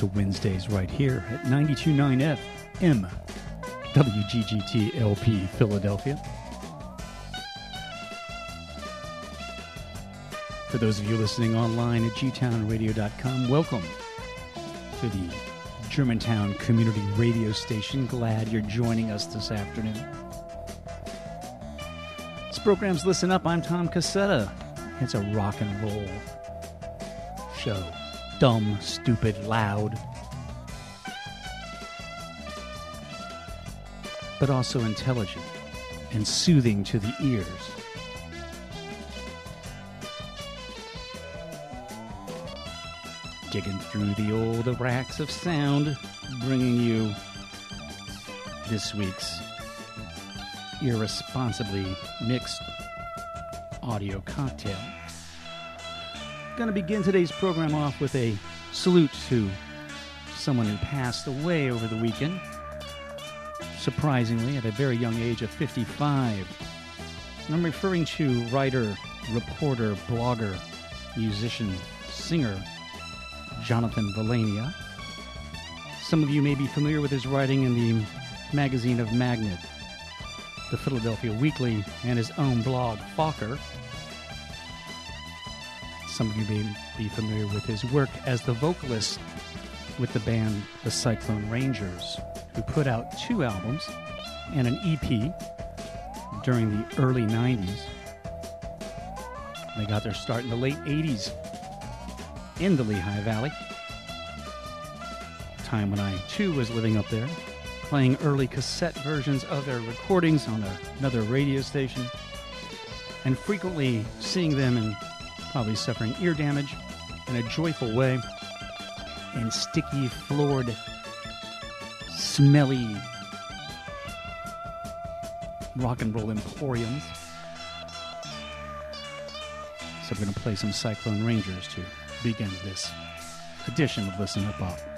To Wednesdays right here at 92.9 FM, WGGT LP, Philadelphia. For those of you listening online at gtownradio.com, welcome to the Germantown Community Radio Station. Glad you're joining us this afternoon. This program's Listen Up. I'm Tom Cassetta. It's a rock and roll show. Dumb, stupid, loud. But also intelligent and soothing to the ears. Digging through the old racks of sound, bringing you this week's irresponsibly mixed audio cocktail going to begin today's program off with a salute to someone who passed away over the weekend. Surprisingly, at a very young age of 55. And I'm referring to writer, reporter, blogger, musician, singer Jonathan Valania. Some of you may be familiar with his writing in the magazine of Magnet, the Philadelphia Weekly, and his own blog, Phawker. Some of you may be familiar with his work as the vocalist with the band the Psyclone Rangers, who put out two albums and an EP during the early 90s. They got their start in the late 80s in the Lehigh Valley. Time when I too was living up there, playing early cassette versions of their recordings on another radio station, and frequently seeing them in probably suffering ear damage in a joyful way, in sticky, floored, smelly rock and roll emporiums. So we're going to play some Psyclone Rangers to begin this edition of Listen Up Up.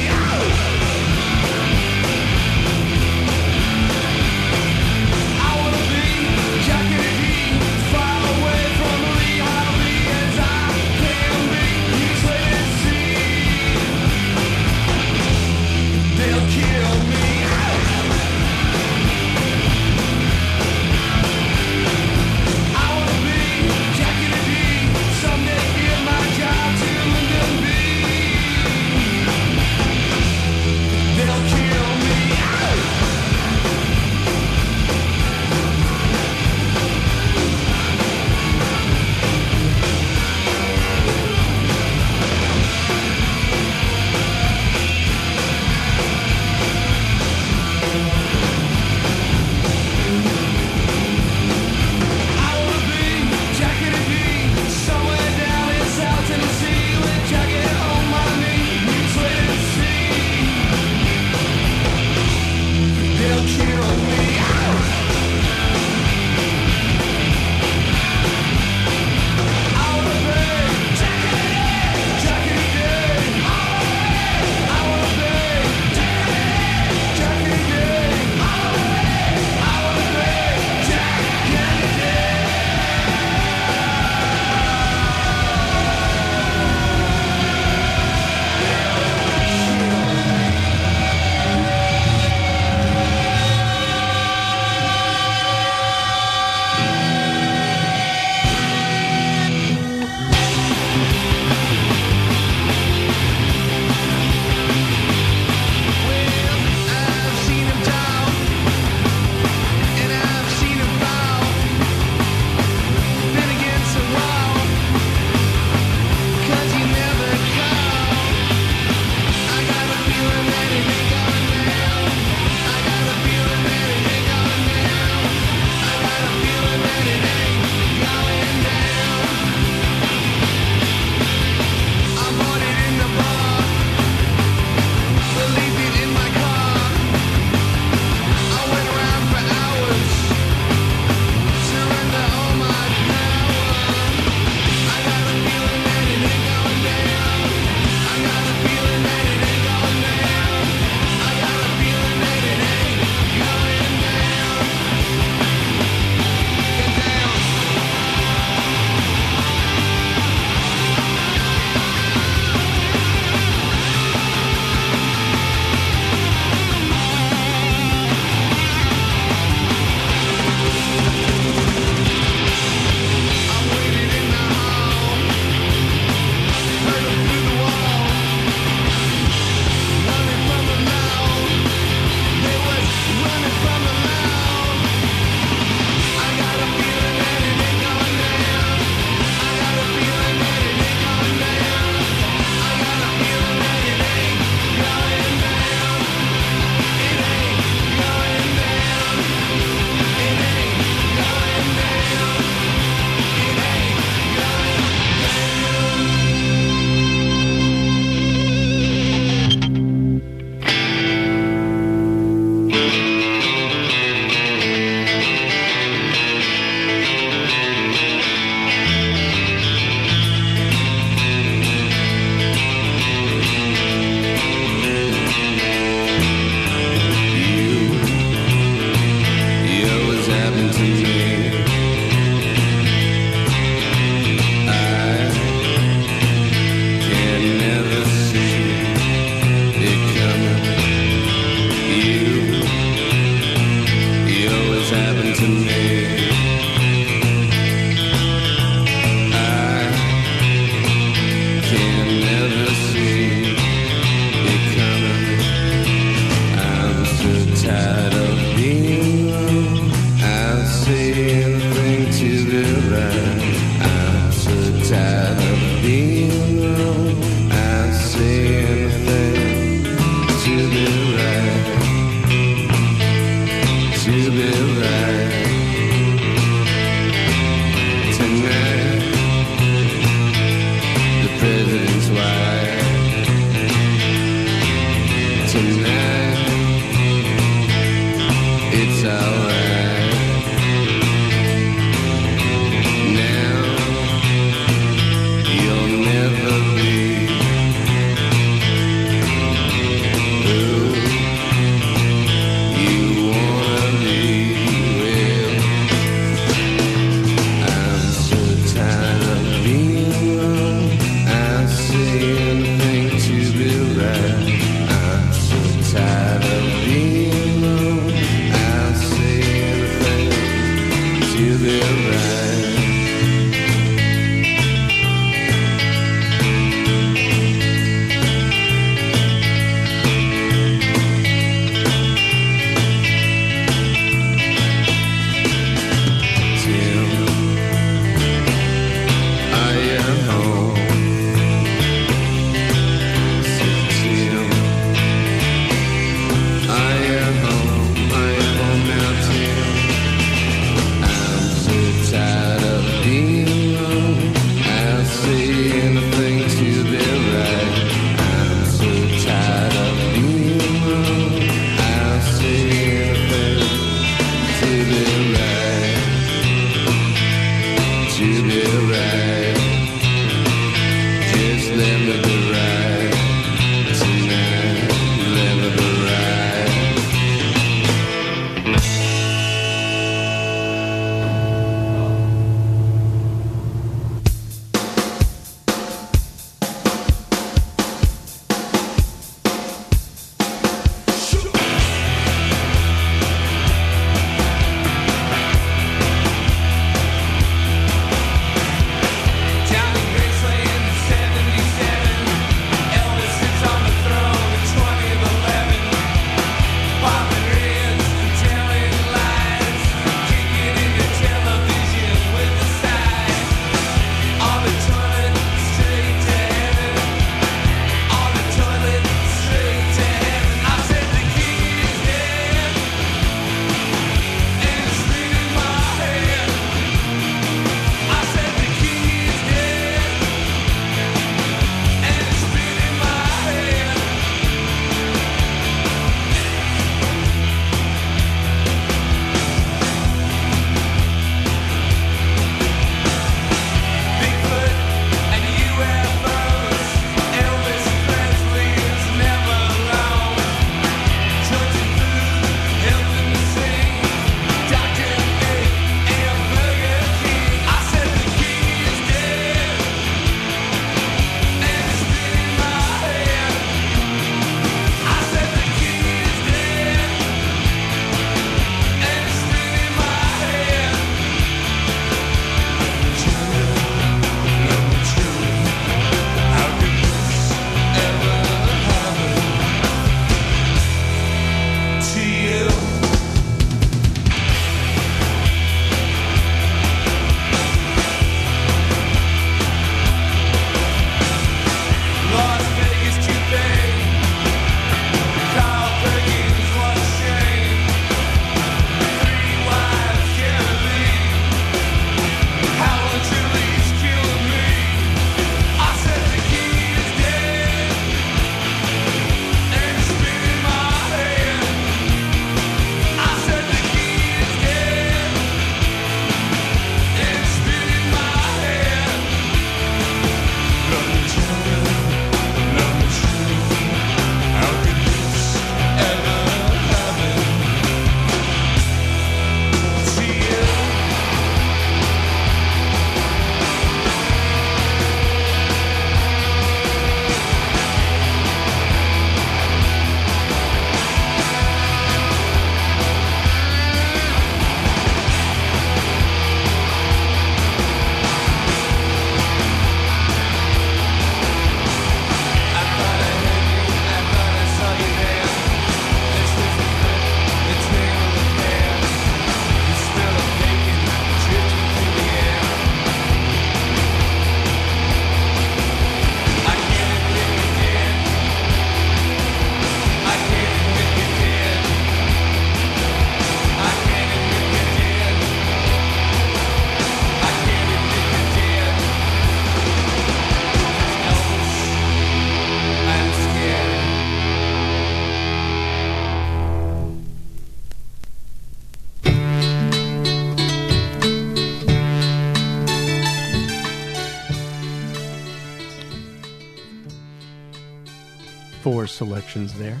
Selections there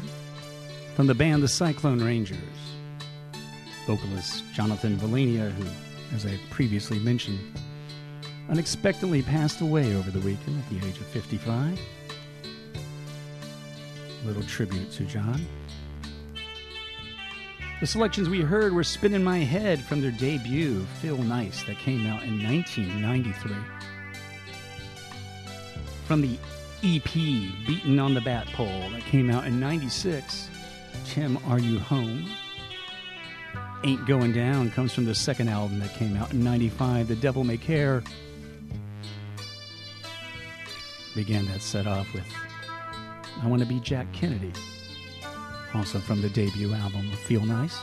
from the band The Psyclone Rangers. Vocalist Jonathan Valania, who, as I previously mentioned, unexpectedly passed away over the weekend at the age of 55. A little tribute to John. The selections we heard were Spin in My Head from their debut, Feel Nice, that came out in 1993. From the EP, Beaten on the Bat Pole, that came out in 96, Tim, Are You Home? Ain't Going Down comes from the second album that came out in 95, The Devil May Care. Began that set off with I Want to Be Jack Kennedy also from the debut album Feel Nice.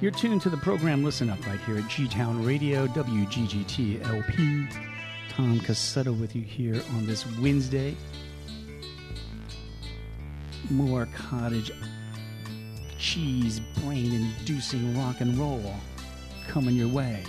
You're tuned to the program Listen Up right here at G Town Radio, WGGT LP. Tom Cassetta with you here on this Wednesday. More cottage cheese brain inducing rock and roll coming your way.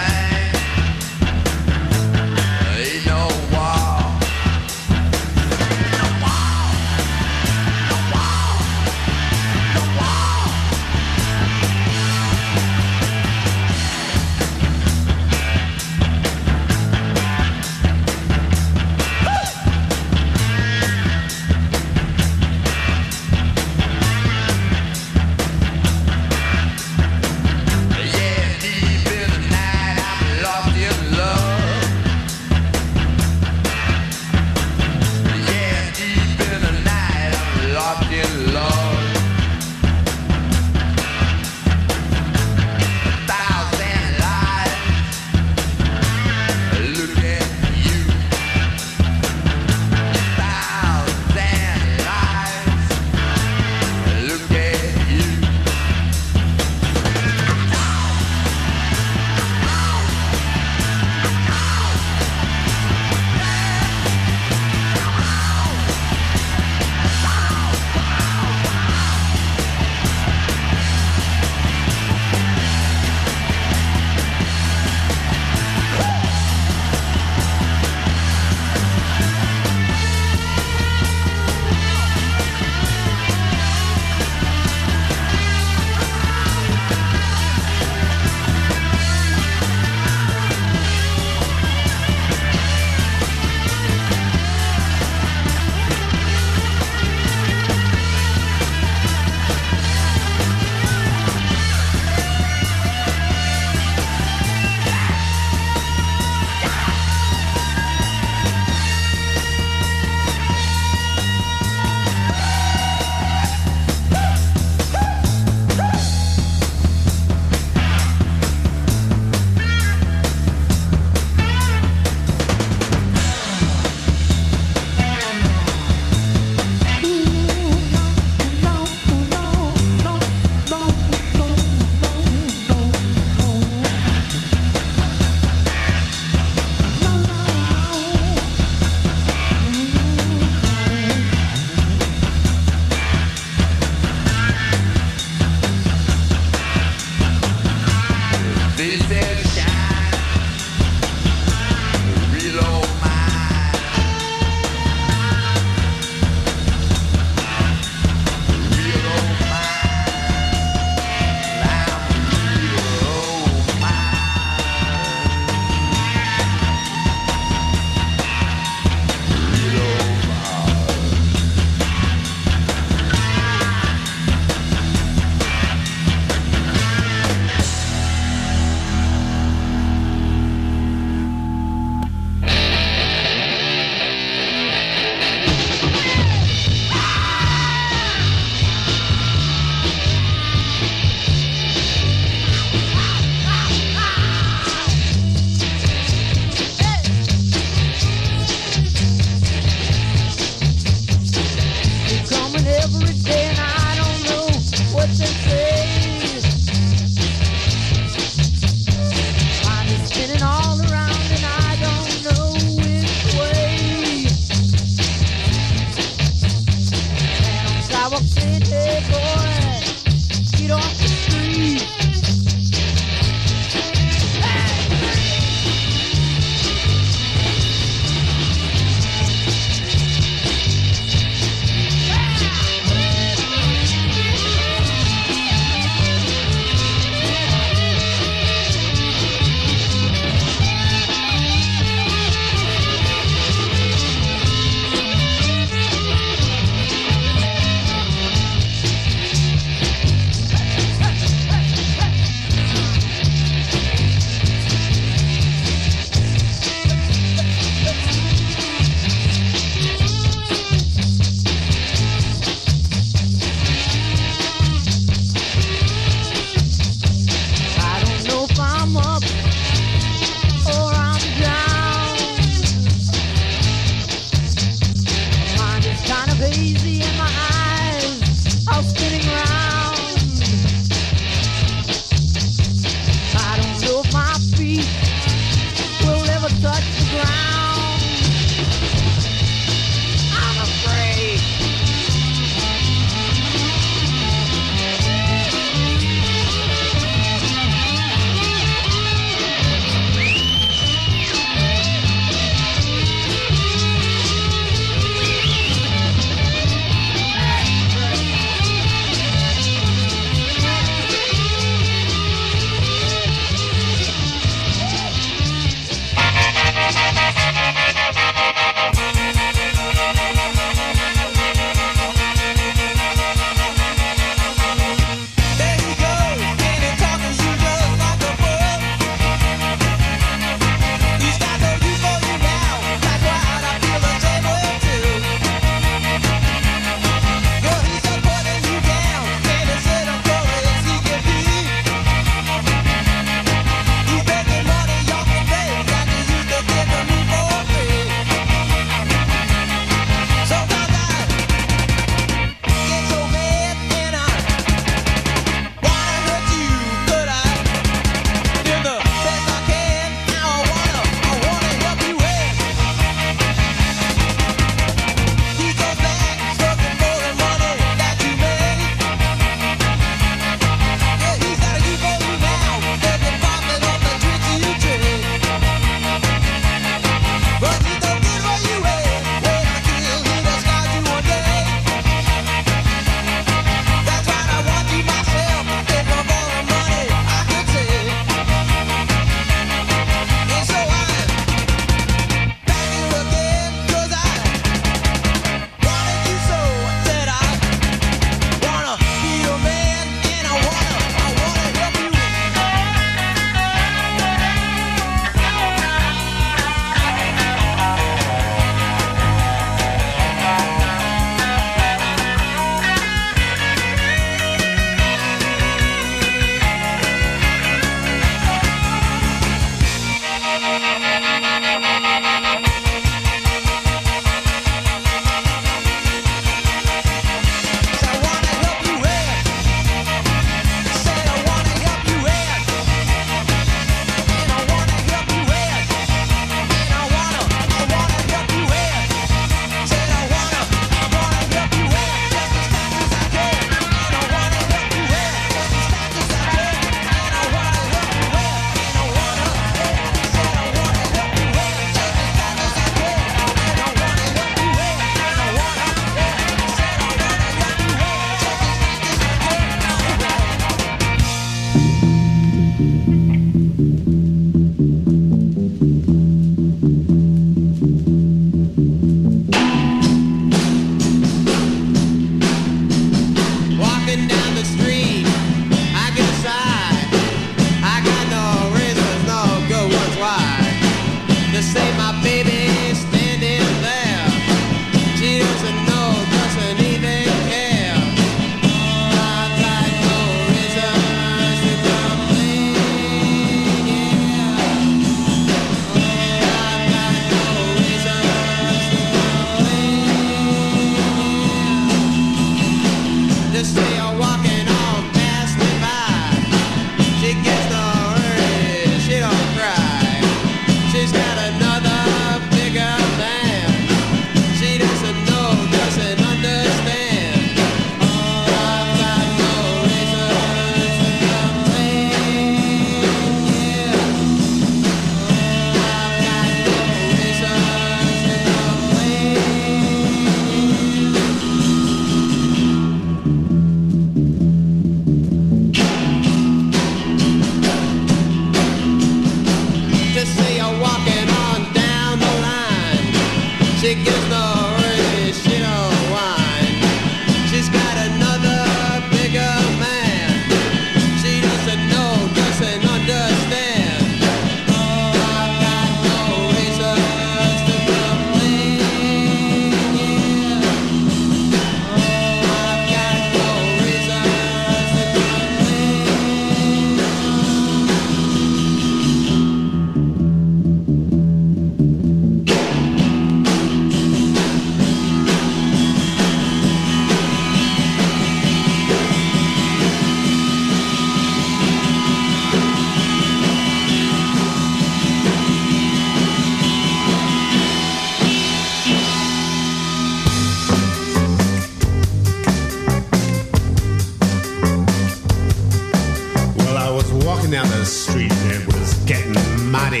mighty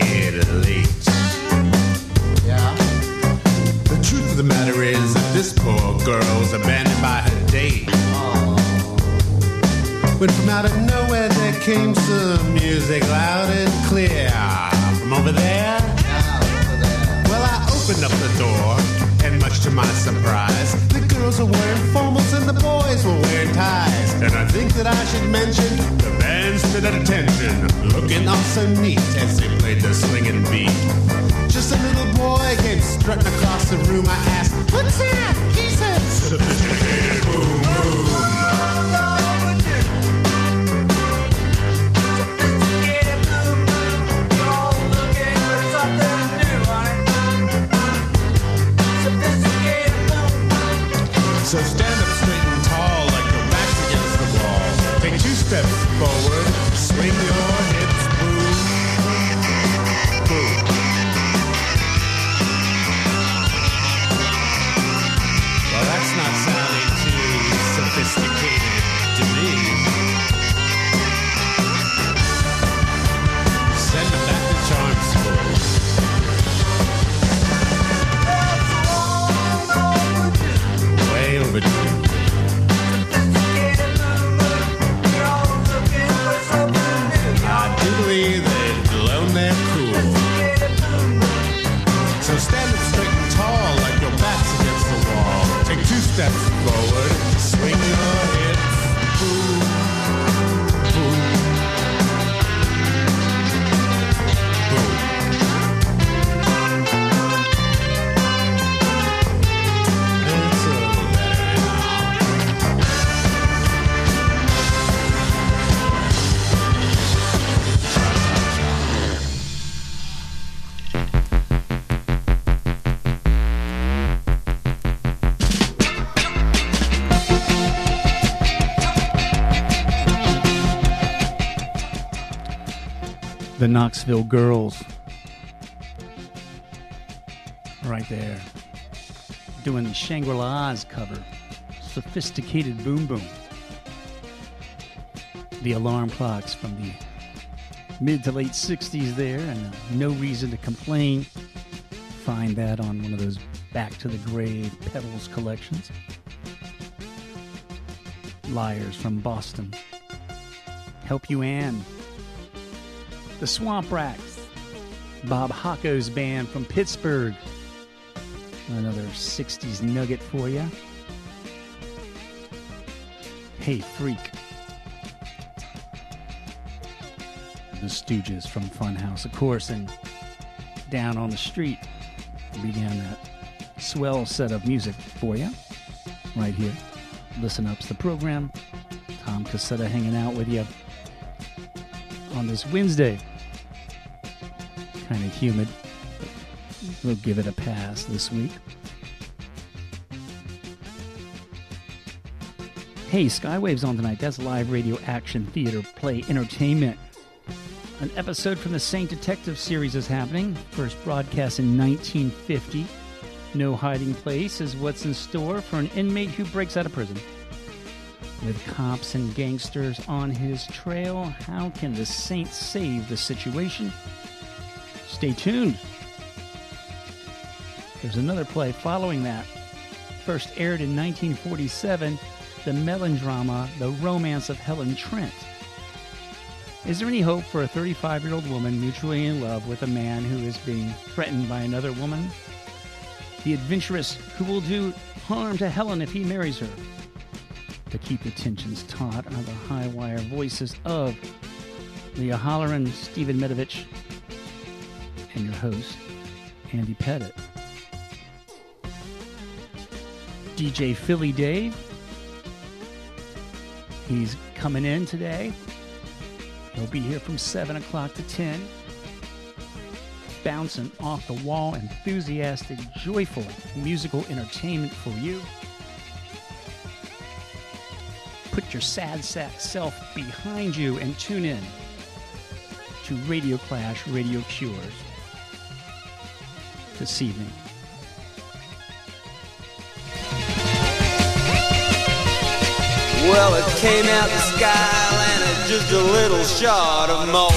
late. Yeah. The truth of the matter is that this poor girl's abandoned by her date. When from out of nowhere there came some music loud and clear from over there. Well, I opened up the door, and much to my surprise think that I should mention the band stood at attention, looking all so neat as they played the swinging beat. Just a little boy came strutting across the room. I asked, "What's that?" He said, "Sophisticated boom boom." So stand Knoxville Girls. Right there. Doing the Shangri La's cover. Sophisticated Boom Boom. The alarm clocks from the mid to late 60s there, and no reason to complain. Find that on one of those Back to the Grave Petals collections. Lyres from Boston. Help You Ann. The Swamp Rats. Bob Hocko's band from Pittsburgh. Another 60s nugget for you. Hey Freak. The Stooges from Funhouse, of course, and down on the street began that swell set of music for you right here. Listen up, Up's the program. Tom Cassetta hanging out with you on this Wednesday. Kind of humid. We'll give it a pass this week. Hey, Skywave's on tonight. That's live radio action theater play entertainment. An episode from the Saint Detective series is happening. First broadcast in 1950. No Hiding Place is what's in store for an inmate who breaks out of prison. With cops and gangsters on his trail, how can the Saint save the situation? Stay tuned. There's another play following that. First aired in 1947, the melodrama The Romance of Helen Trent. Is there any hope for a 35 year old woman mutually in love with a man who is being threatened by another woman? The adventuress who will do harm to Helen if he marries her. To keep the tensions taut are the high wire voices of Leah Holleran, Stephen Medovich, and your host, Andy Pettit. DJ Philly Dave. He's coming in today. He'll be here from 7 o'clock to 10. Bouncing off the wall, enthusiastic, joyful musical entertainment for you. Put your sad sack self behind you and tune in to Radio Clash Radio Cures this evening. Well, it came out the skyline at just a little short of molding.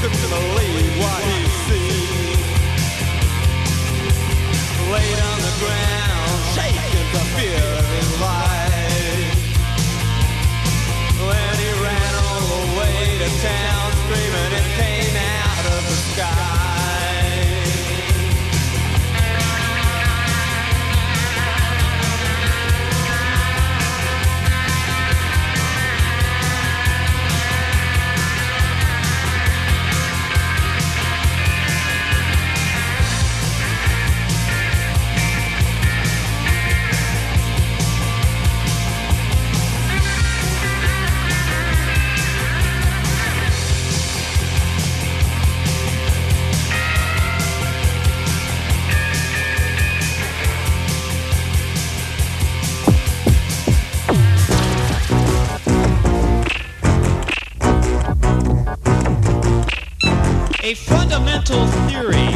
couldn't believe what he seen. Laid on the ground, shaking the fear of his life. When he ran all the way to town, screaming it mental theory.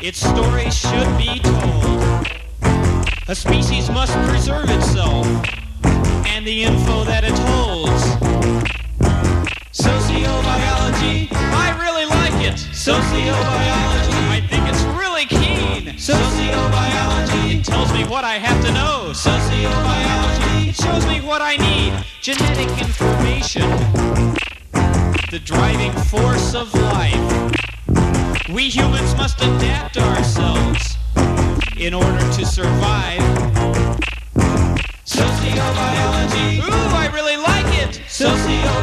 Its story the driving force of life. We humans must adapt ourselves in order to survive. Sociobiology. Ooh, I really like it. Sociobiology.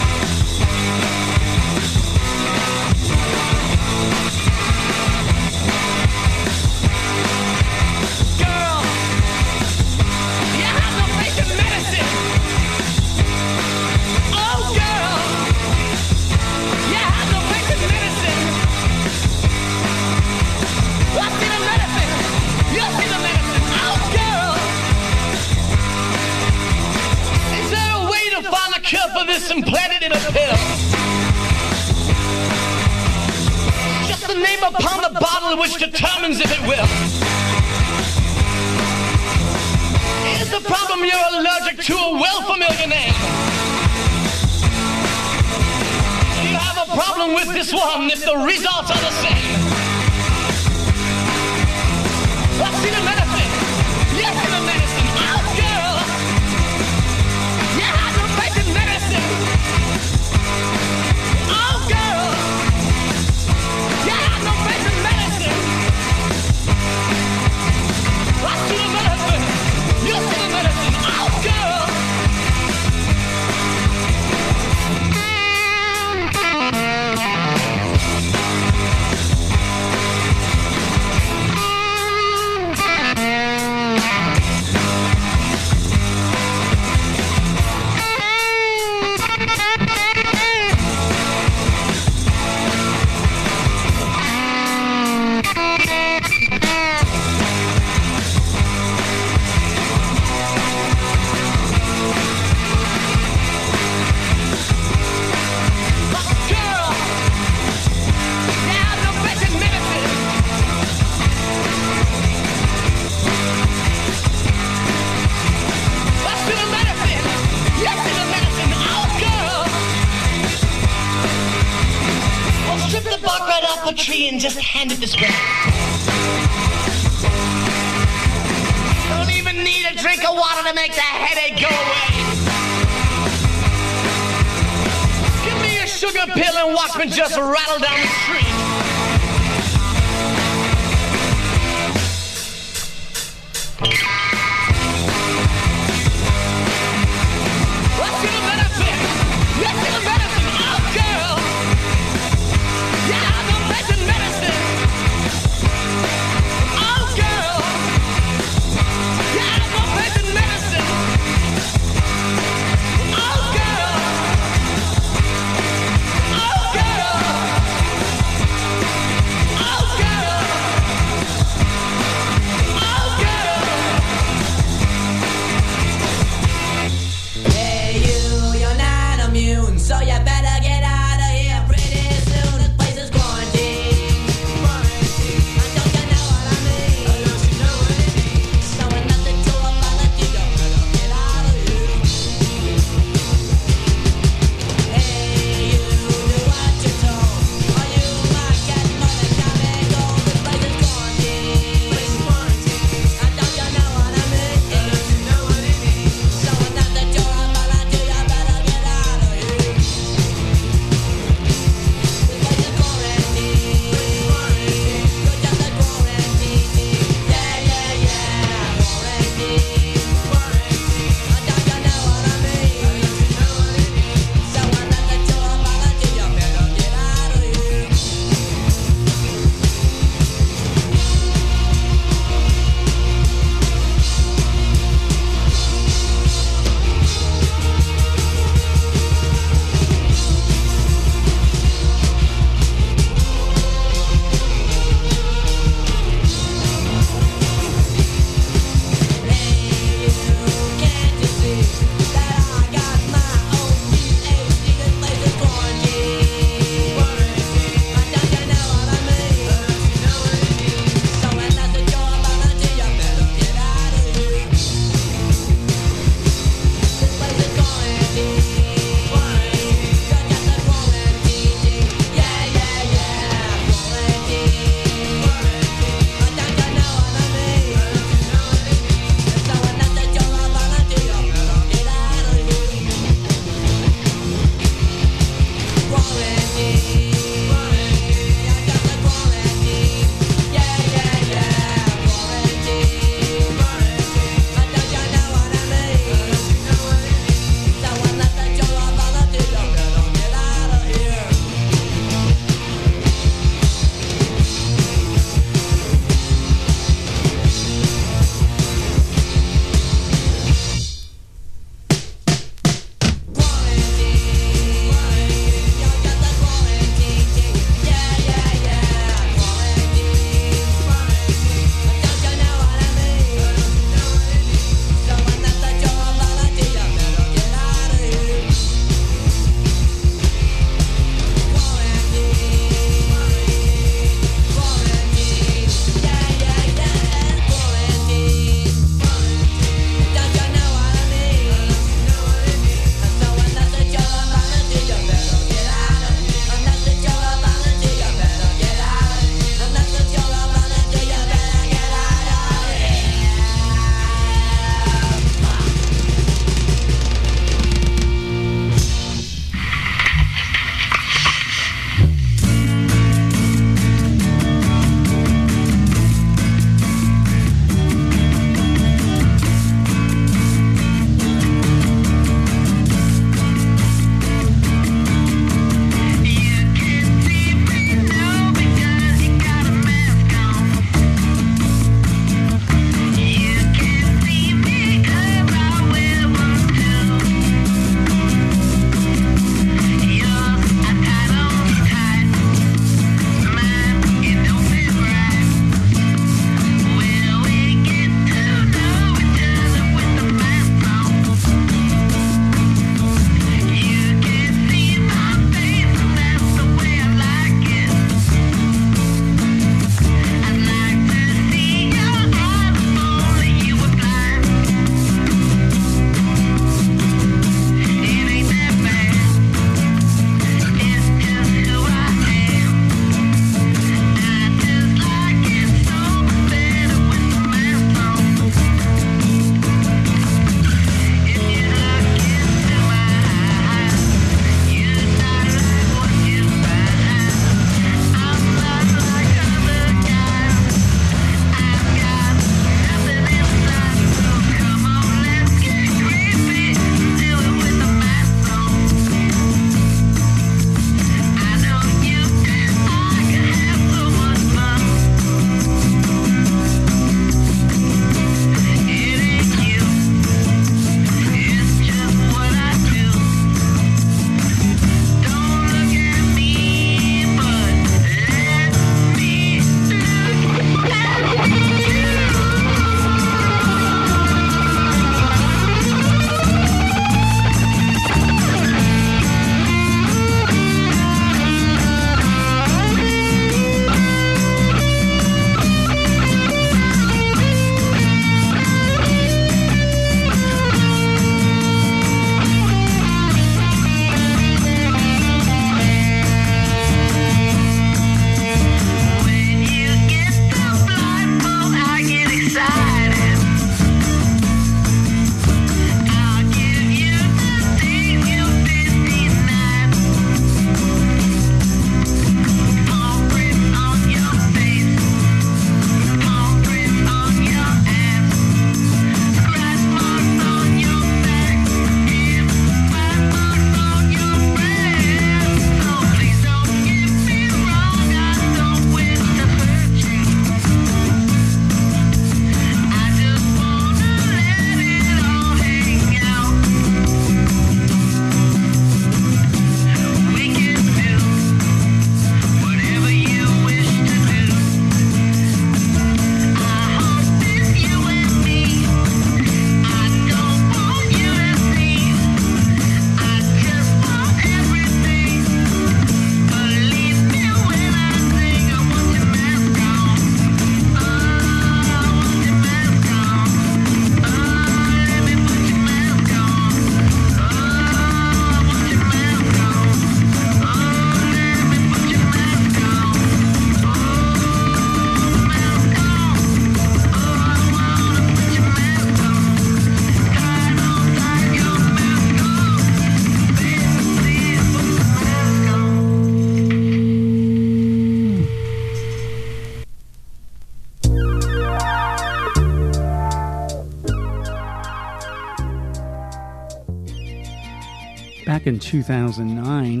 2009,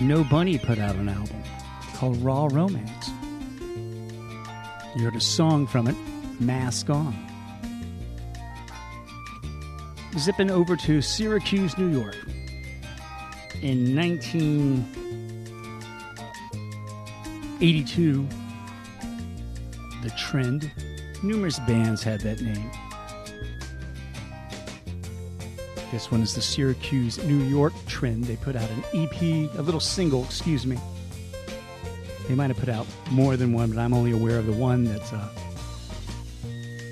Nobunny put out an album called Raw Romance. You heard a song from it, Mask On. Zipping over to Syracuse, New York. In 1982, The Trend, numerous bands had that name. This one is the Syracuse, New York Trend. They put out an EP, a little single, excuse me. They might have put out more than one, but I'm only aware of the one that's uh,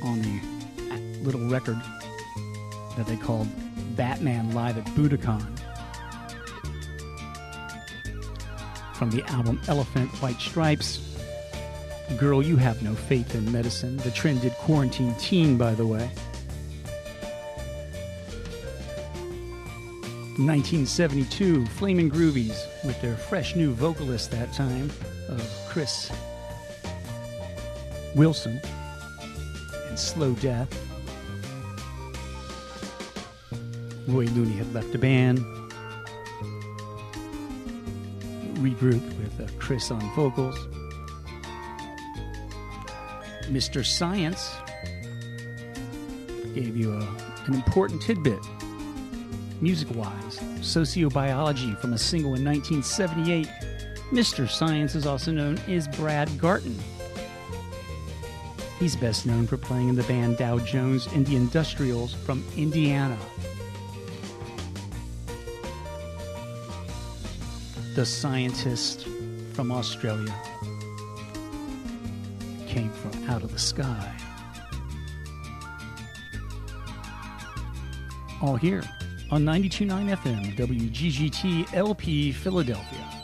on the little record that they called Batman Live at Budokan. From the album Elephant White Stripes. Girl, you have no faith in medicine. The trend did Quarantine Teen, by the way. 1972, Flamin' Groovies with their fresh new vocalist that time of Chris Wilson and Slow Death. Roy Looney had left the band, regrouped with uh, Chris on vocals. Mr. Science gave you a, an important tidbit music wise, sociobiology from a single in 1978. Mr. Science is also known as Brad Garton. He's best known for playing in the band Dow Jones and the Industrials from Indiana. The scientist from Australia came from out of the sky. All here on 92.9 FM, WGGT LP Philadelphia.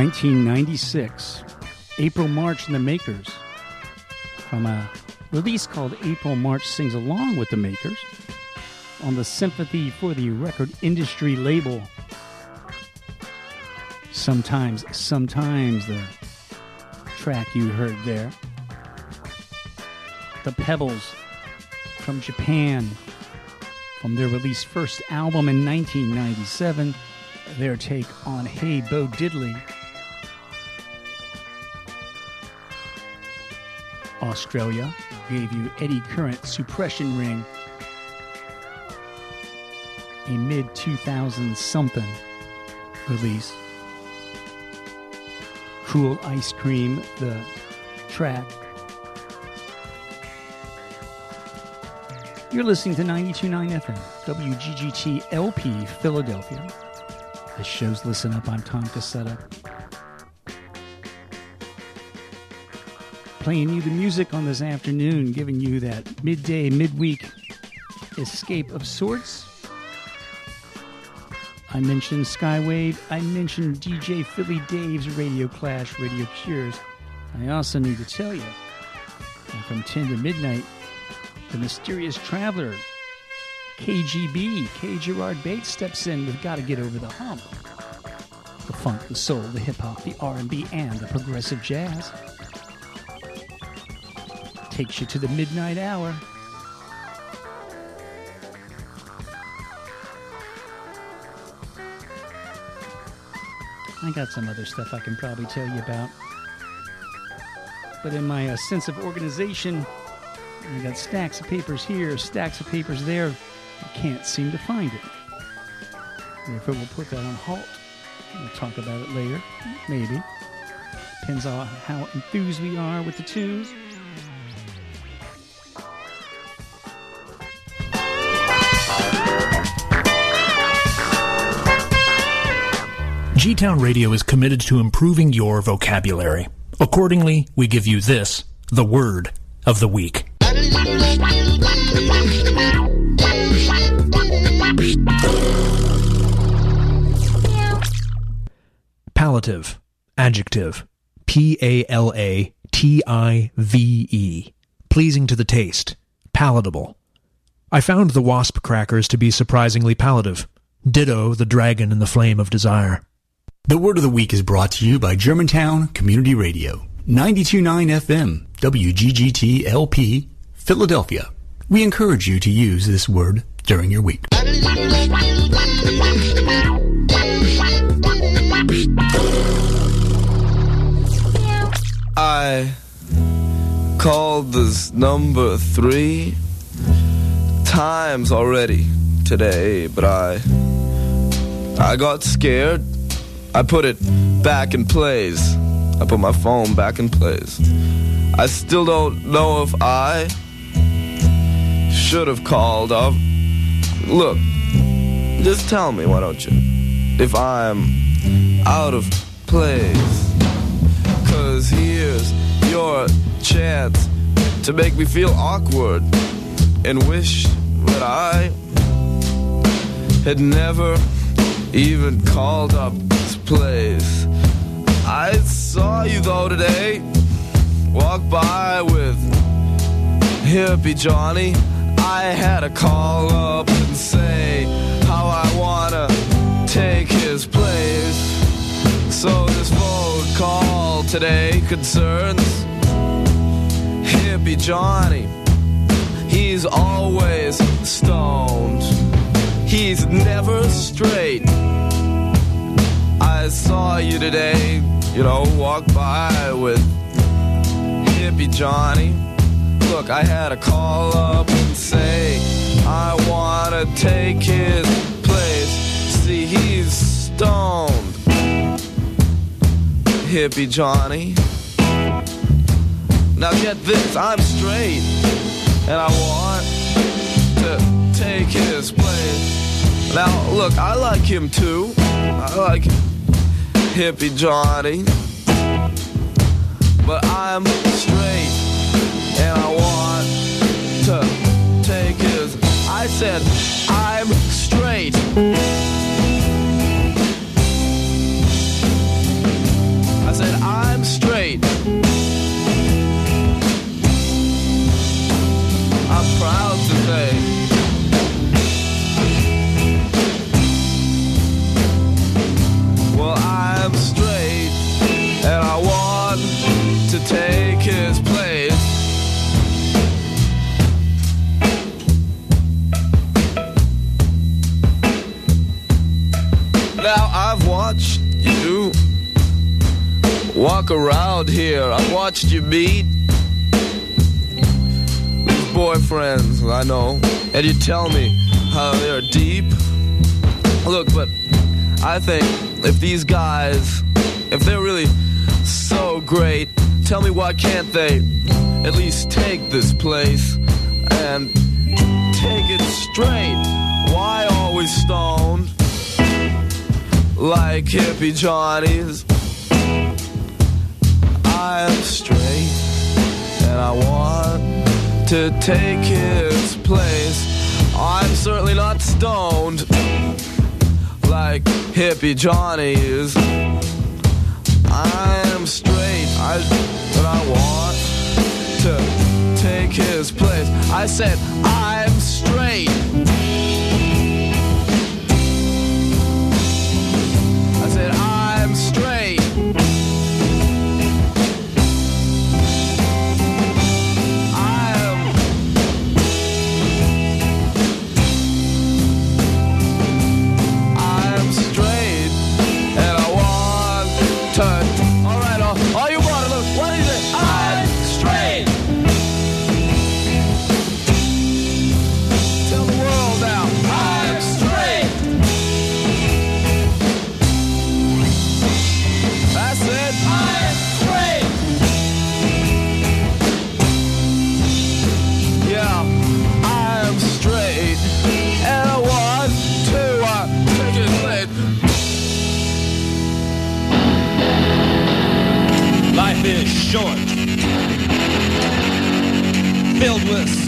1996, April March and the Makers. From a release called April March Sings Along with the Makers on the Sympathy for the Record Industry label. Sometimes, sometimes the track you heard there. The Pebbles from Japan from their released first album in 1997, their take on Hey Bo Diddley. Australia gave you Eddie Current Suppression Ring, a mid 2000 something release. Cool Ice Cream, the track. You're listening to 92.9 FM, WGGT LP, Philadelphia. This show's Listen Up. I'm Tom Cassetta. Playing you the music on this afternoon, giving you that midday, midweek escape of sorts. I mentioned Skywave. I mentioned DJ Philly Dave's Radio Clash, Radio Cures. I also need to tell you, from 10 to midnight, the mysterious traveler, KGB, K. Gerard Bates, steps in with "Got to Get Over the Hump." The funk, the soul, the hip hop, the R&B, and the progressive jazz takes you to the midnight hour. I got some other stuff I can probably tell you about. But in my uh, sense of organization, I got stacks of papers here, stacks of papers there. I can't seem to find it. Therefore, we'll put that on halt We'll talk about it later. Maybe. Depends on how enthused we are with the twos. G Town Radio is committed to improving your vocabulary. Accordingly, we give you this, the word of the week. Palative. Adjective. P A L A T I V E. Pleasing to the taste. Palatable. I found the wasp crackers to be surprisingly palative. Ditto the dragon in the flame of desire. The word of the week is brought to you by Germantown Community Radio, 929 FM, WGGT LP, Philadelphia. We encourage you to use this word during your week. I called this number three times already today, but I I got scared. I put it back in place. I put my phone back in place. I still don't know if I should have called up. Look, just tell me, why don't you? If I'm out of place. Cause here's your chance to make me feel awkward and wish that I had never even called up place. I saw you though today, walk by with hippie Johnny. I had to call up and say how I wanna take his place. So this phone call today concerns hippie Johnny. He's always stoned. He's never straight. I saw you today, you know, walk by with hippie Johnny. Look, I had to call up and say I wanna take his place. See, he's stoned hippie Johnny. Now get this, I'm straight, and I want to take his place. Now look, I like him too. I like hippie Johnny, but I'm straight, and I want to take his. I said I'm straight. I said, I'm straight. I'm proud to walk around here. I've watched you meet boyfriends, I know, and you tell me how they're deep. Look, but I think if these guys, if they're really so great, tell me why can't they at least take this place and take it straight? Why always stoned like hippie Johnnies? I'm straight and I want to take his place. I'm certainly not stoned like hippie Johnny is. I'm straight, I, but I want to take his place. I said, I'm straight. I said, I'm straight. Filled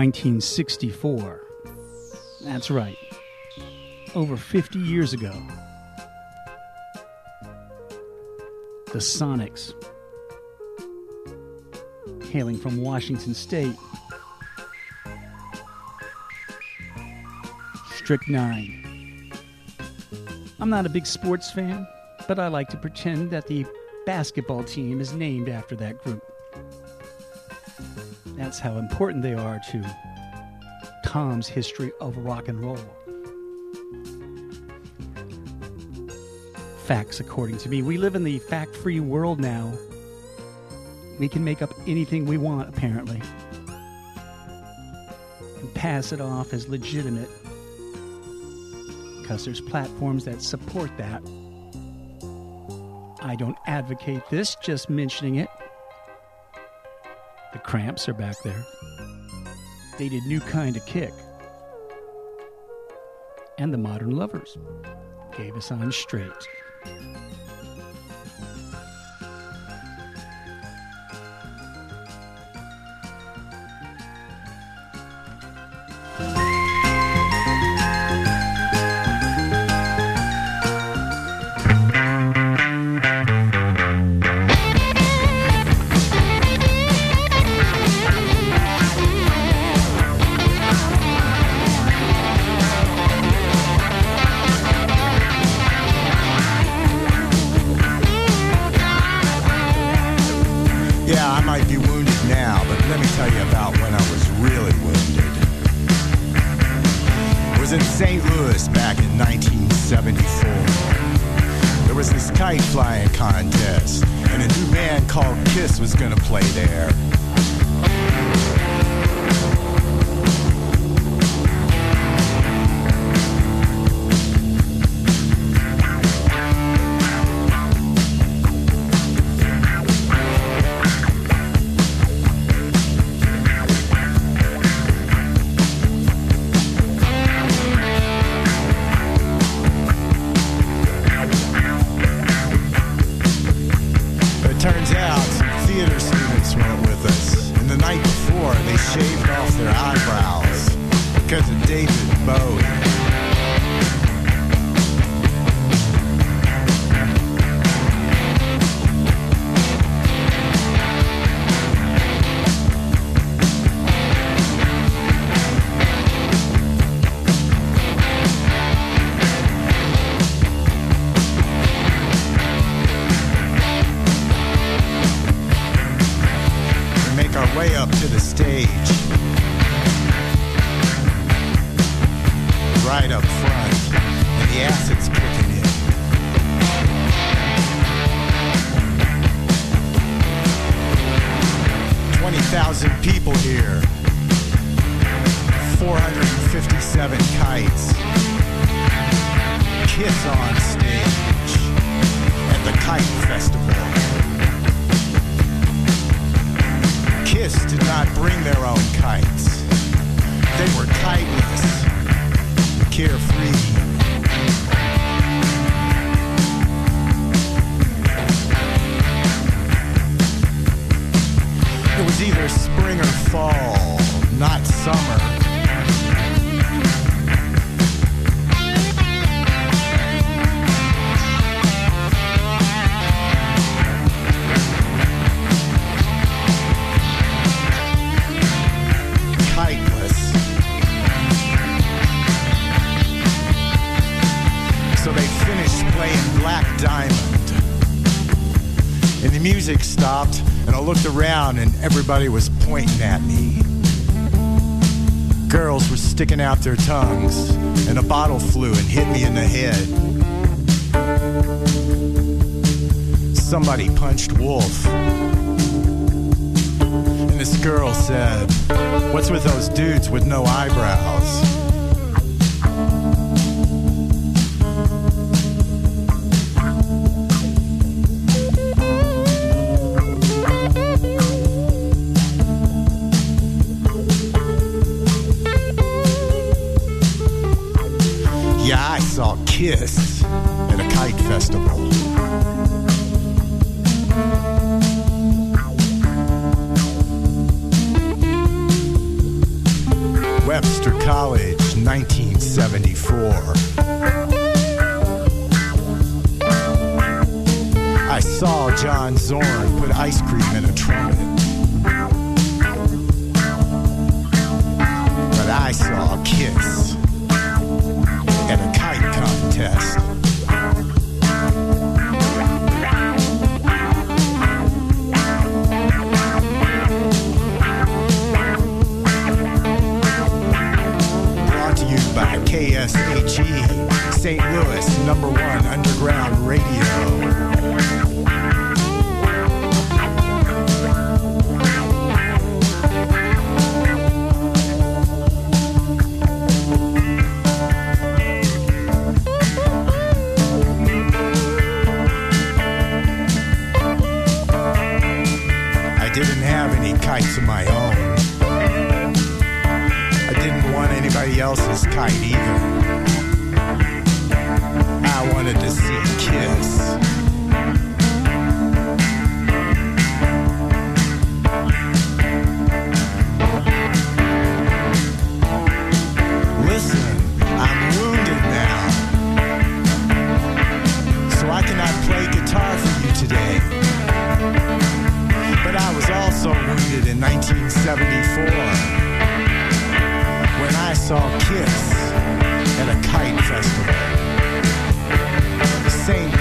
1964. That's right. Over 50 years ago. The Sonics, hailing from Washington State. Strychnine. I'm not a big sports fan, but I like to pretend that the basketball team is named after that group. That's how important they are to Tom's history of rock and roll. Facts, according to me. We live in the fact free world now. We can make up anything we want, apparently, and pass it off as legitimate because there's platforms that support that. I don't advocate this, just mentioning it. The cramps are back there. They did new kind of kick. And the modern lovers gave us I'm Straight. Everybody was pointing at me. Girls were sticking out their tongues, and a bottle flew and hit me in the head. Somebody punched Wolf. And this girl said, What's with those dudes with no eyebrows? St.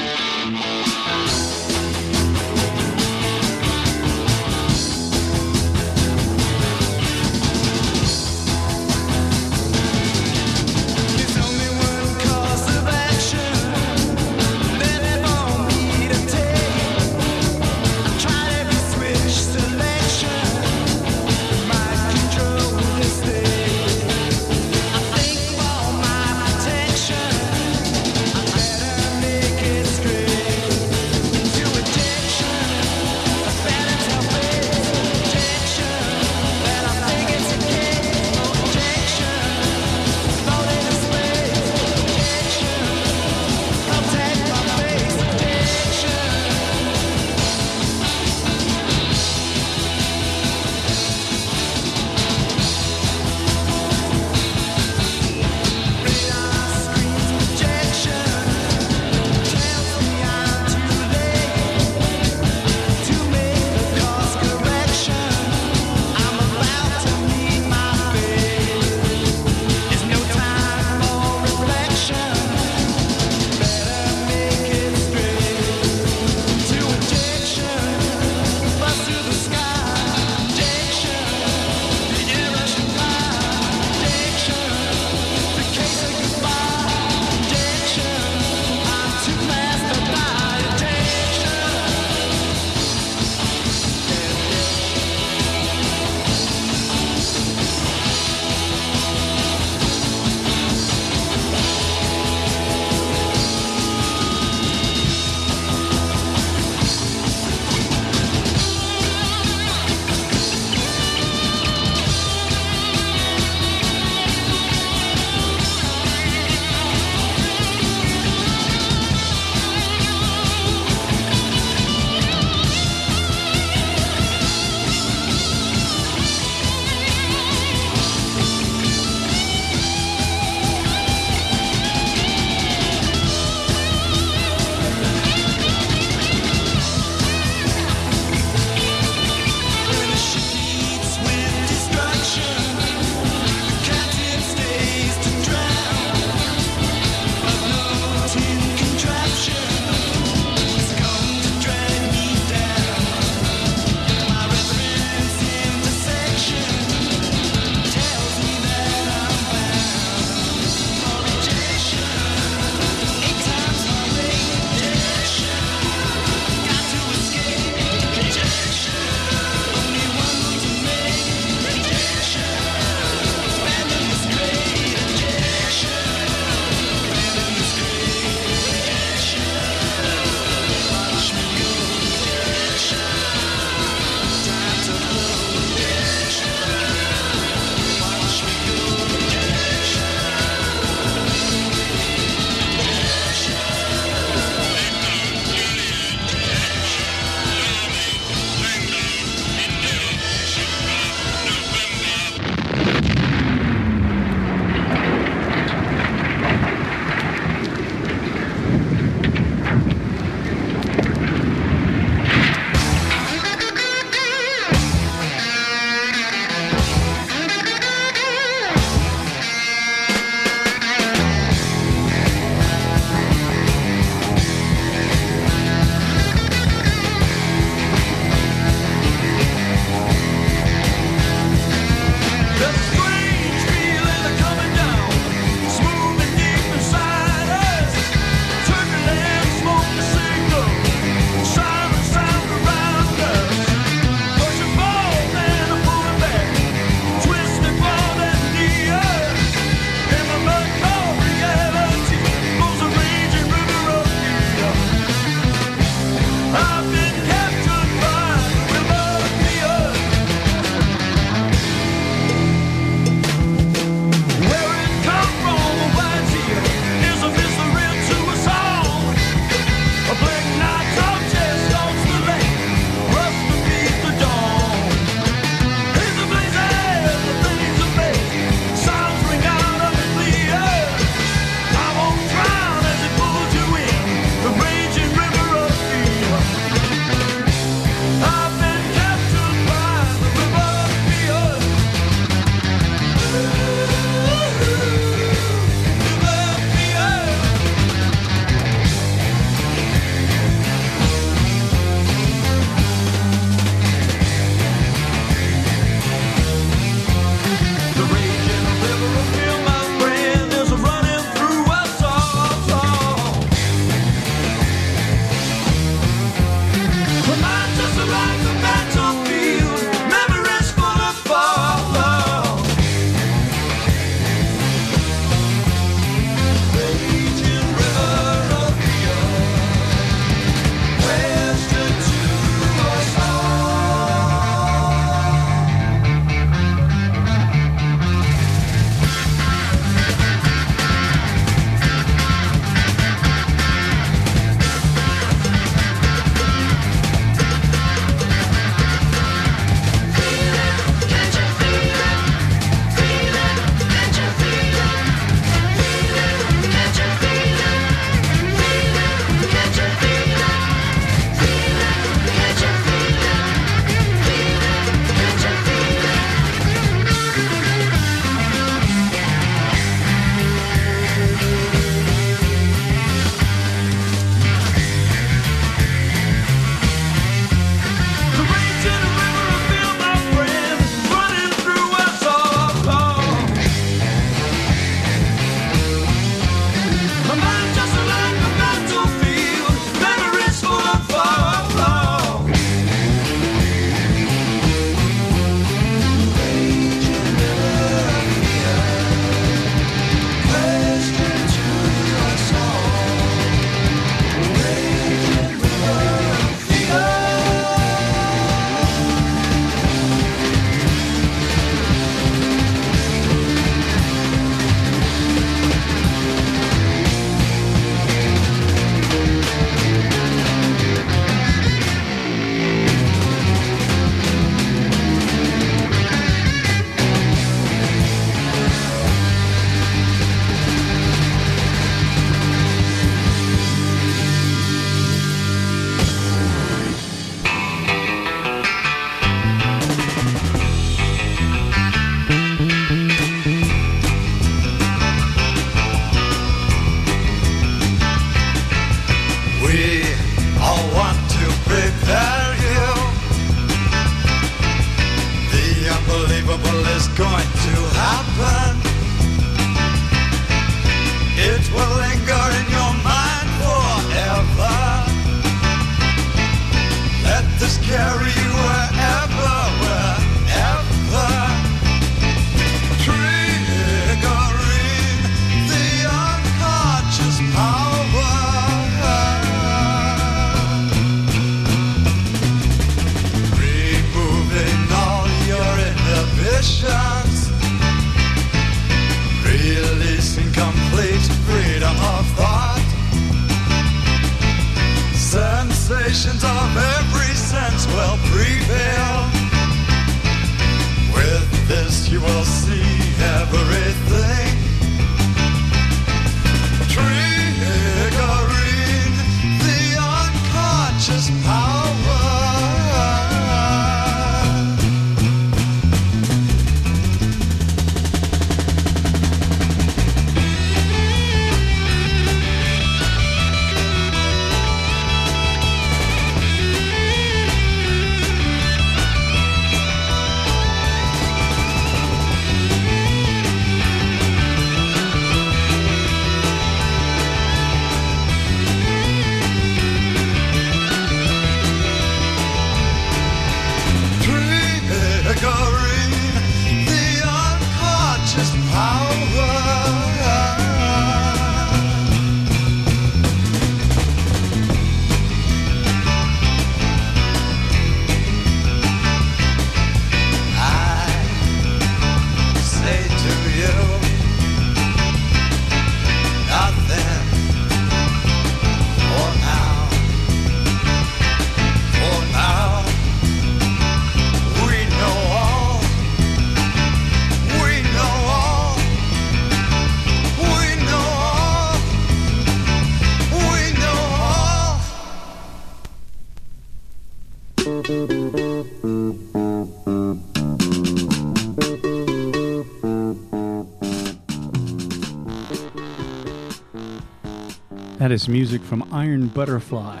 That is music from Iron Butterfly.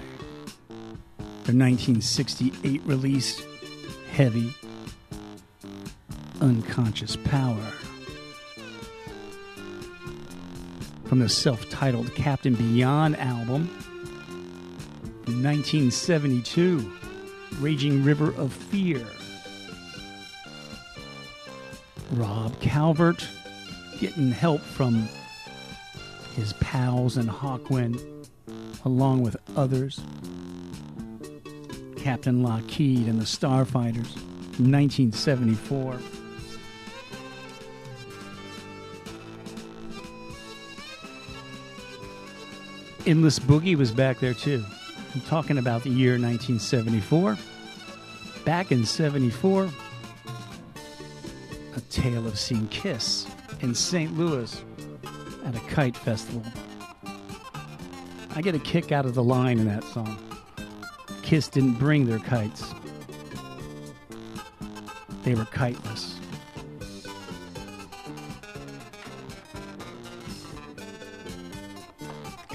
Their 1968 release, Heavy Unconscious Power. From the self titled Captain Beyond album from 1972, Raging River of Fear. Rob Calvert getting help from his pals in Hawkwind, along with others. Captain Lockheed and the Starfighters, 1974. Endless Boogie was back there too. I'm talking about the year 1974. Back in 74, a tale of seeing Kiss in St. Louis at a kite festival. I get a kick out of the line in that song. Kiss didn't bring their kites. They were kiteless.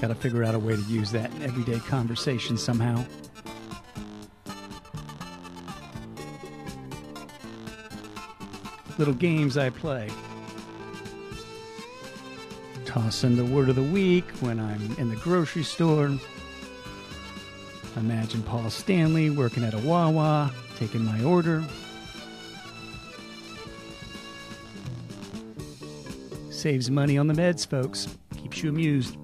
Got to figure out a way to use that in everyday conversation somehow. Little games I play. Toss in the word of the week when I'm in the grocery store. Imagine Paul Stanley working at a Wawa, taking my order. Saves money on the meds, folks. Keeps you amused.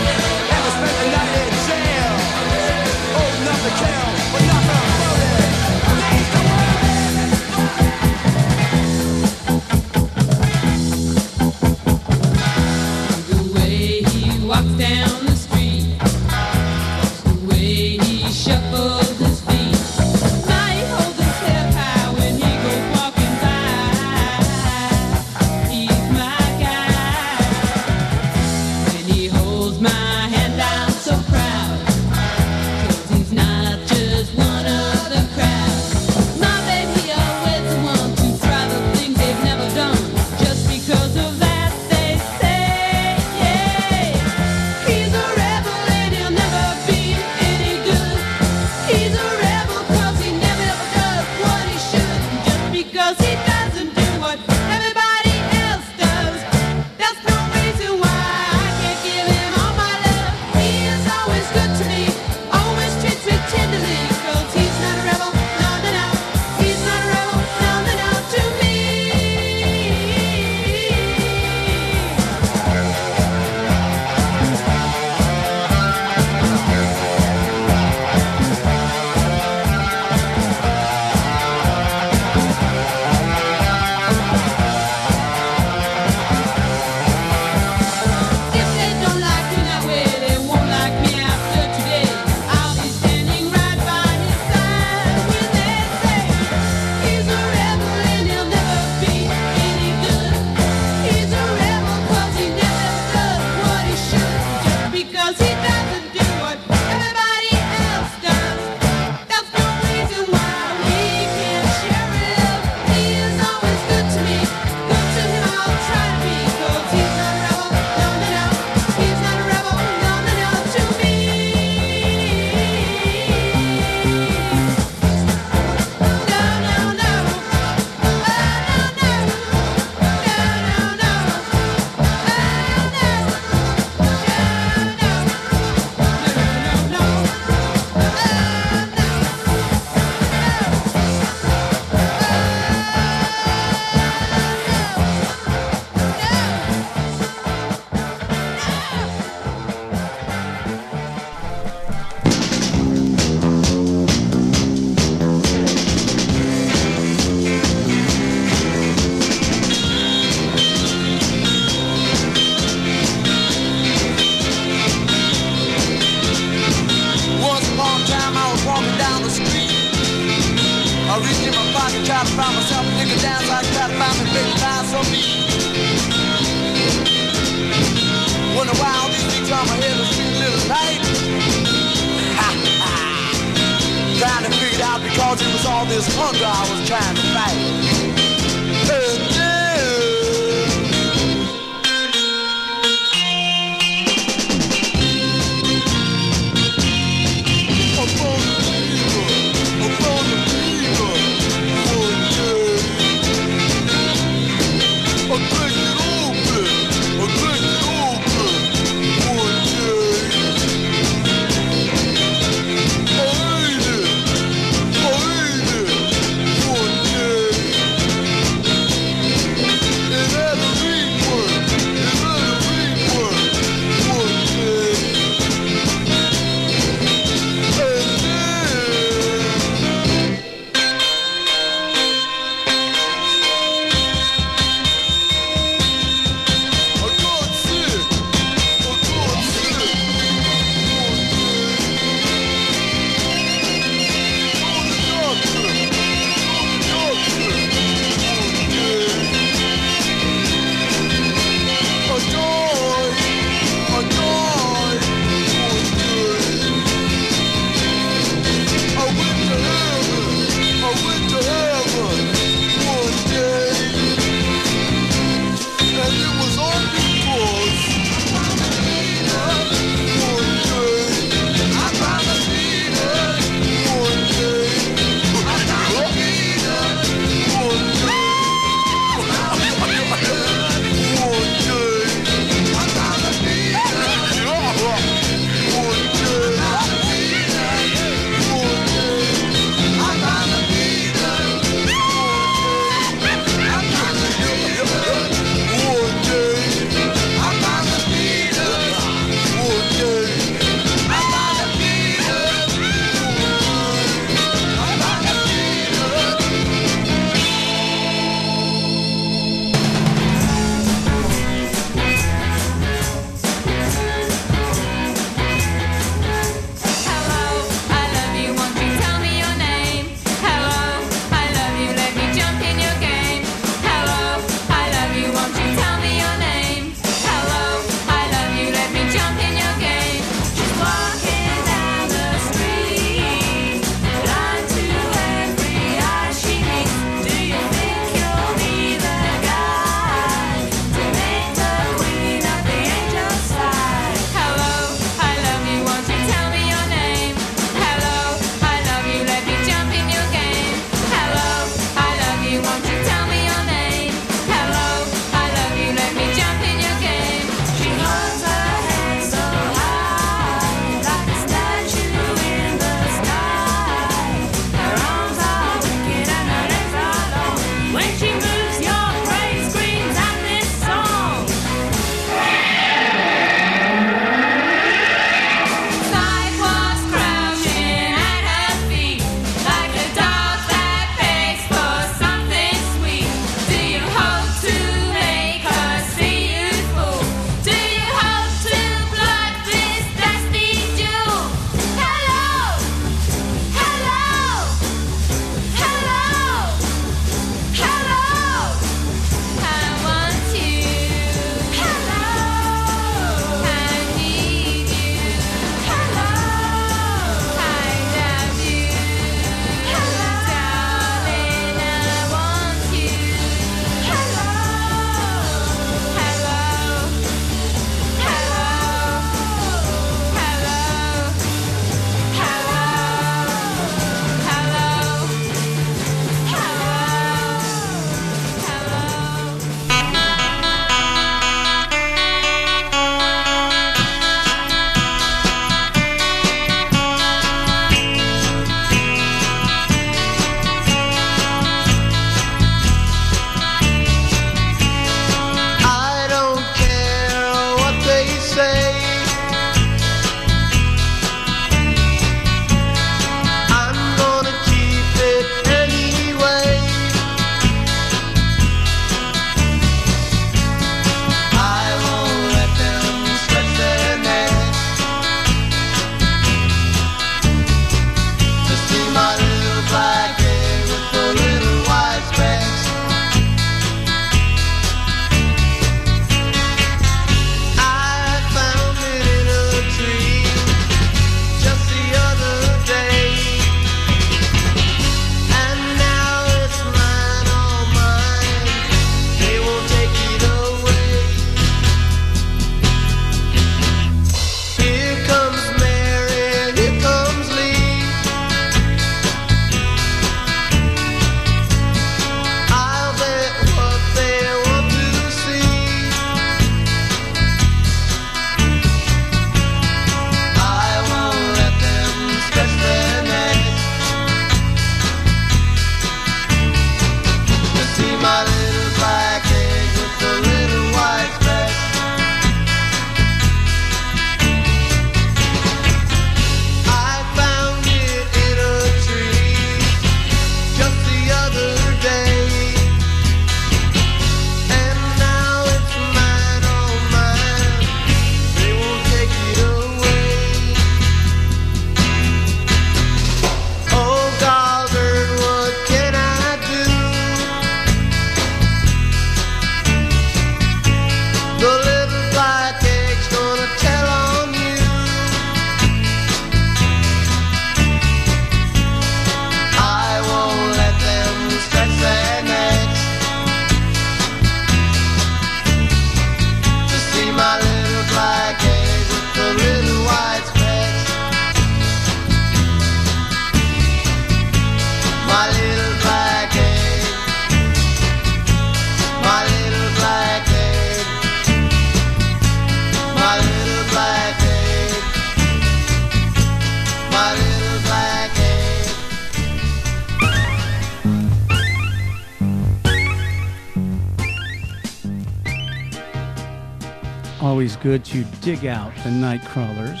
good to dig out the Nightcrawlers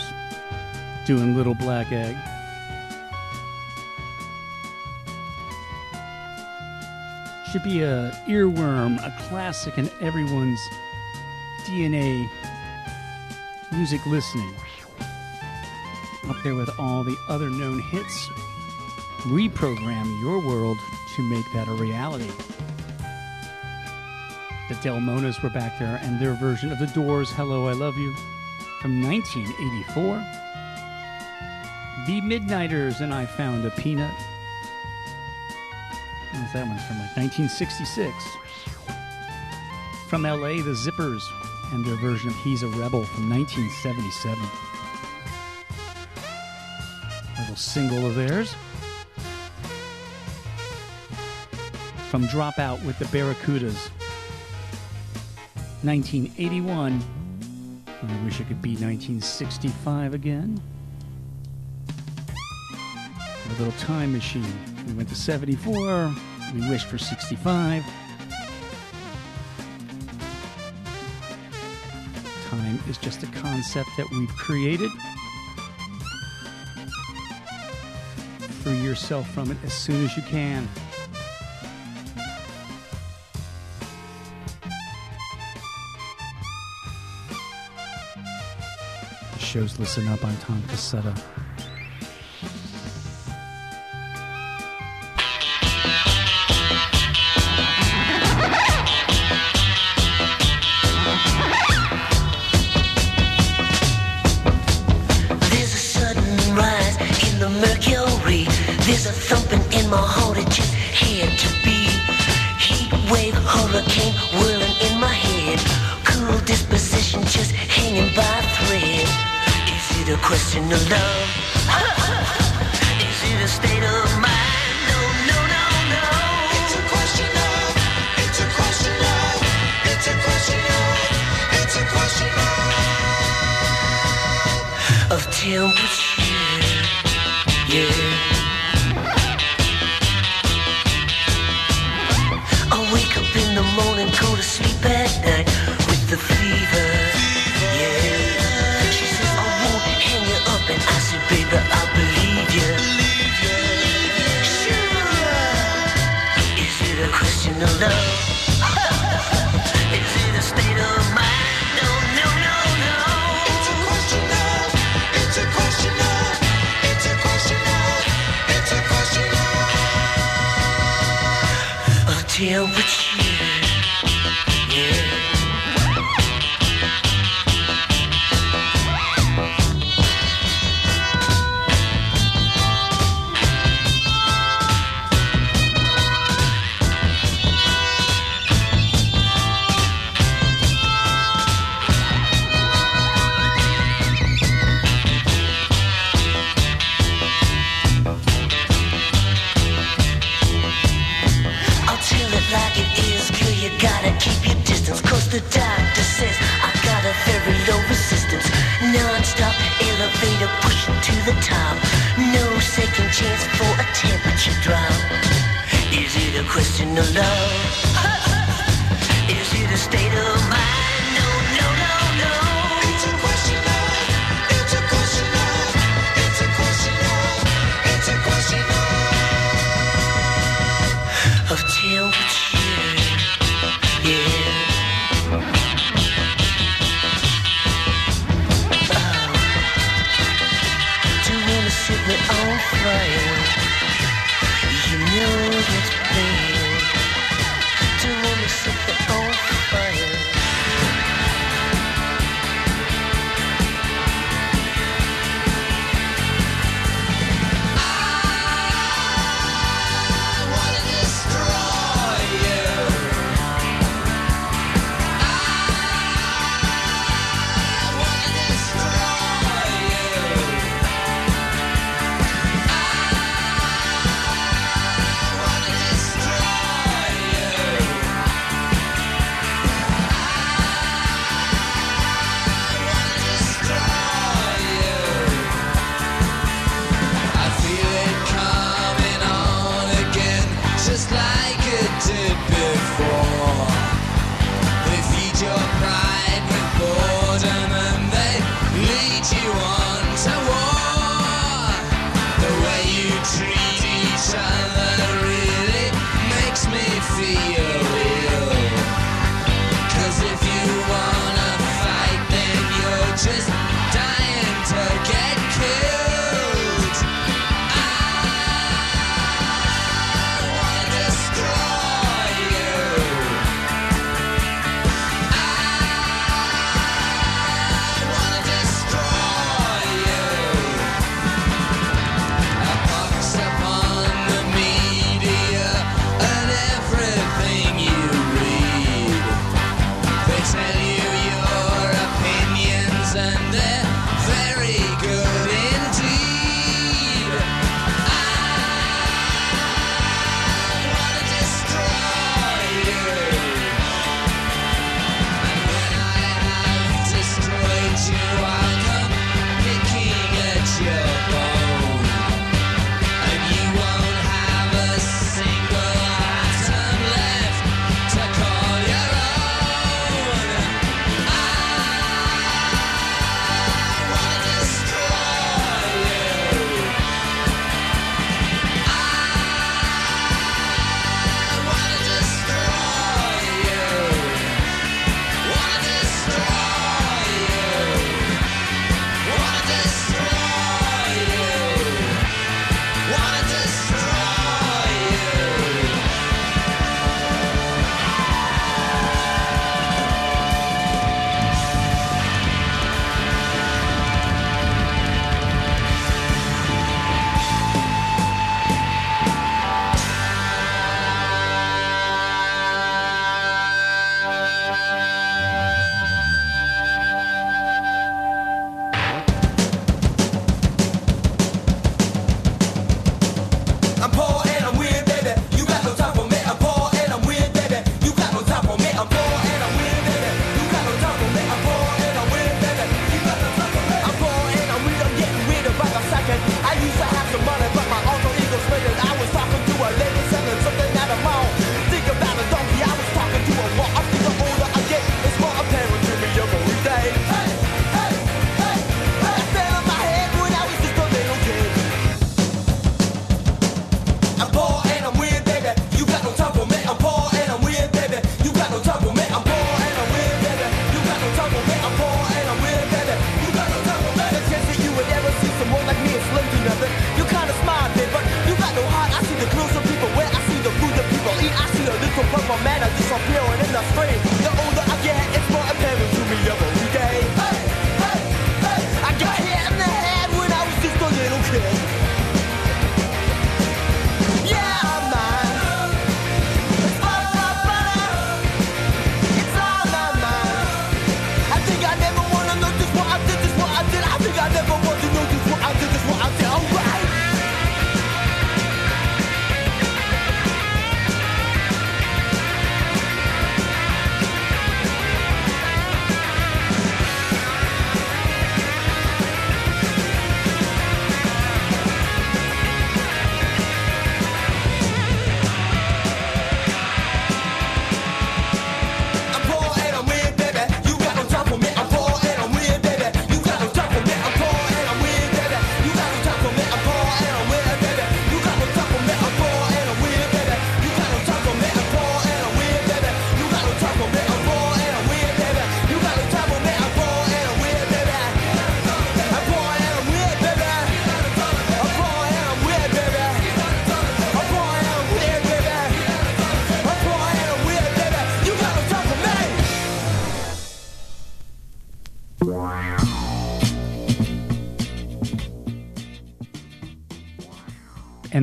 doing Little Black Egg. Should be a earworm, a classic in everyone's DNA music listening. Up there with all the other known hits. Reprogram your world to make that a reality. Delmonas were back there and their version of The Doors' Hello, I Love You from 1984. The Midnighters and I Found a Peanut. That one's from like 1966. From LA, The Zippers and their version of He's a Rebel from 1977. A little single of theirs. From Dropout with the Barracudas 1981. I wish it could be 1965 again. A little time machine. We went to 74. We wished for 65. Time is just a concept that we've created. Free yourself from it as soon as you can. shows, listen up on Tom Cassetta.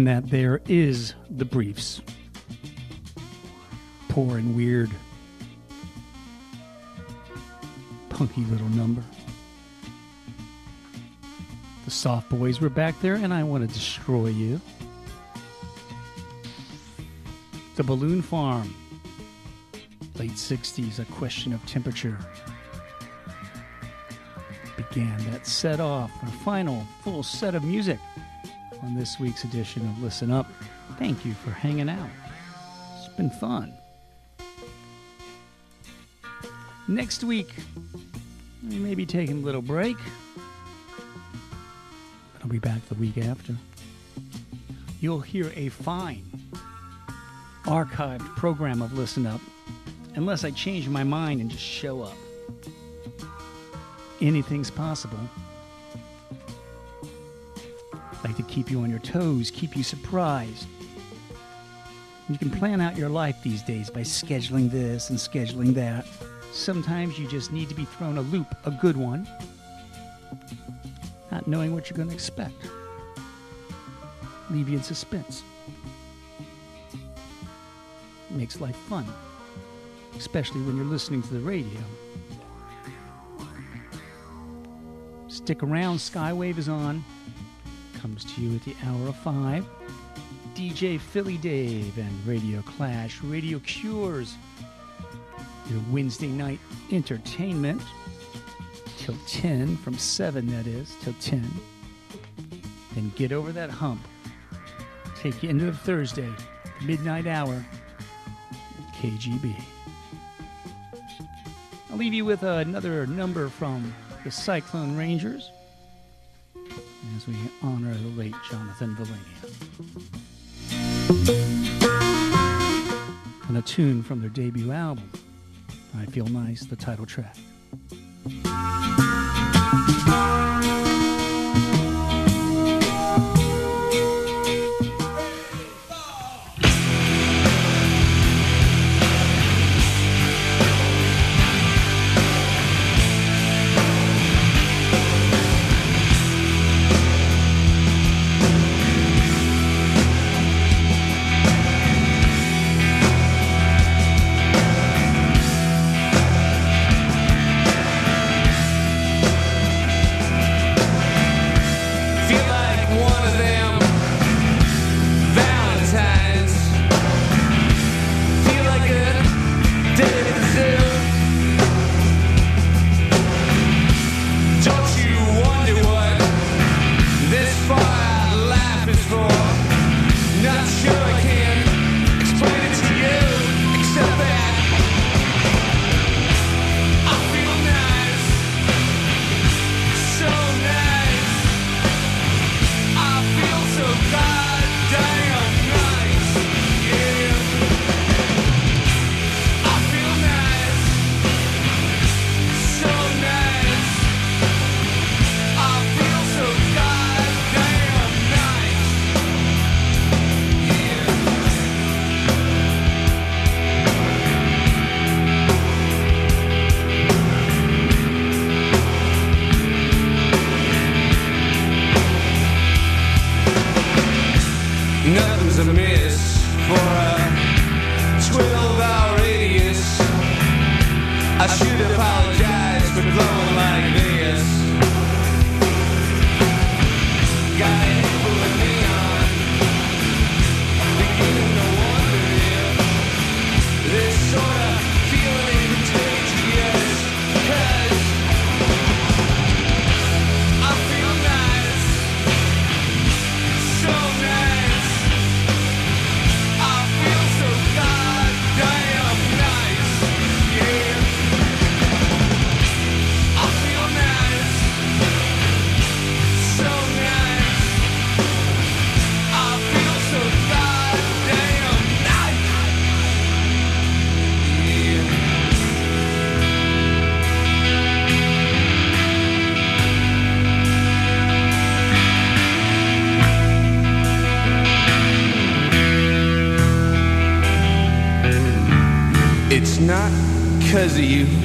That there is the briefs. Poor and weird. Punky little number. The soft boys were back there, and I want to destroy you. The Balloon Farm. Late 60s, a question of temperature. Began that set off our final full set of music on this week's edition of Listen Up. Thank you for hanging out. It's been fun. Next week, we may be taking a little break. But I'll be back the week after. You'll hear a fine archived program of Listen Up, unless I change my mind and just show up. Anything's possible. Like to keep you on your toes, keep you surprised. You can plan out your life these days by scheduling this and scheduling that. Sometimes you just need to be thrown a loop, a good one, not knowing what you're going to expect. Leave you in suspense. Makes life fun, especially when you're listening to the radio. Stick around, Skywave is on. Comes to you at the hour of five. DJ Philly Dave and Radio Clash, Radio Cures, your Wednesday night entertainment till 10, from 7 that is, till 10. Then get over that hump. Take you into the Thursday, midnight hour, KGB. I'll leave you with another number from the Psyclone Rangers as we honor the late Jonathan Valania. And a tune from their debut album, I Feel Nice, the title track. Of you.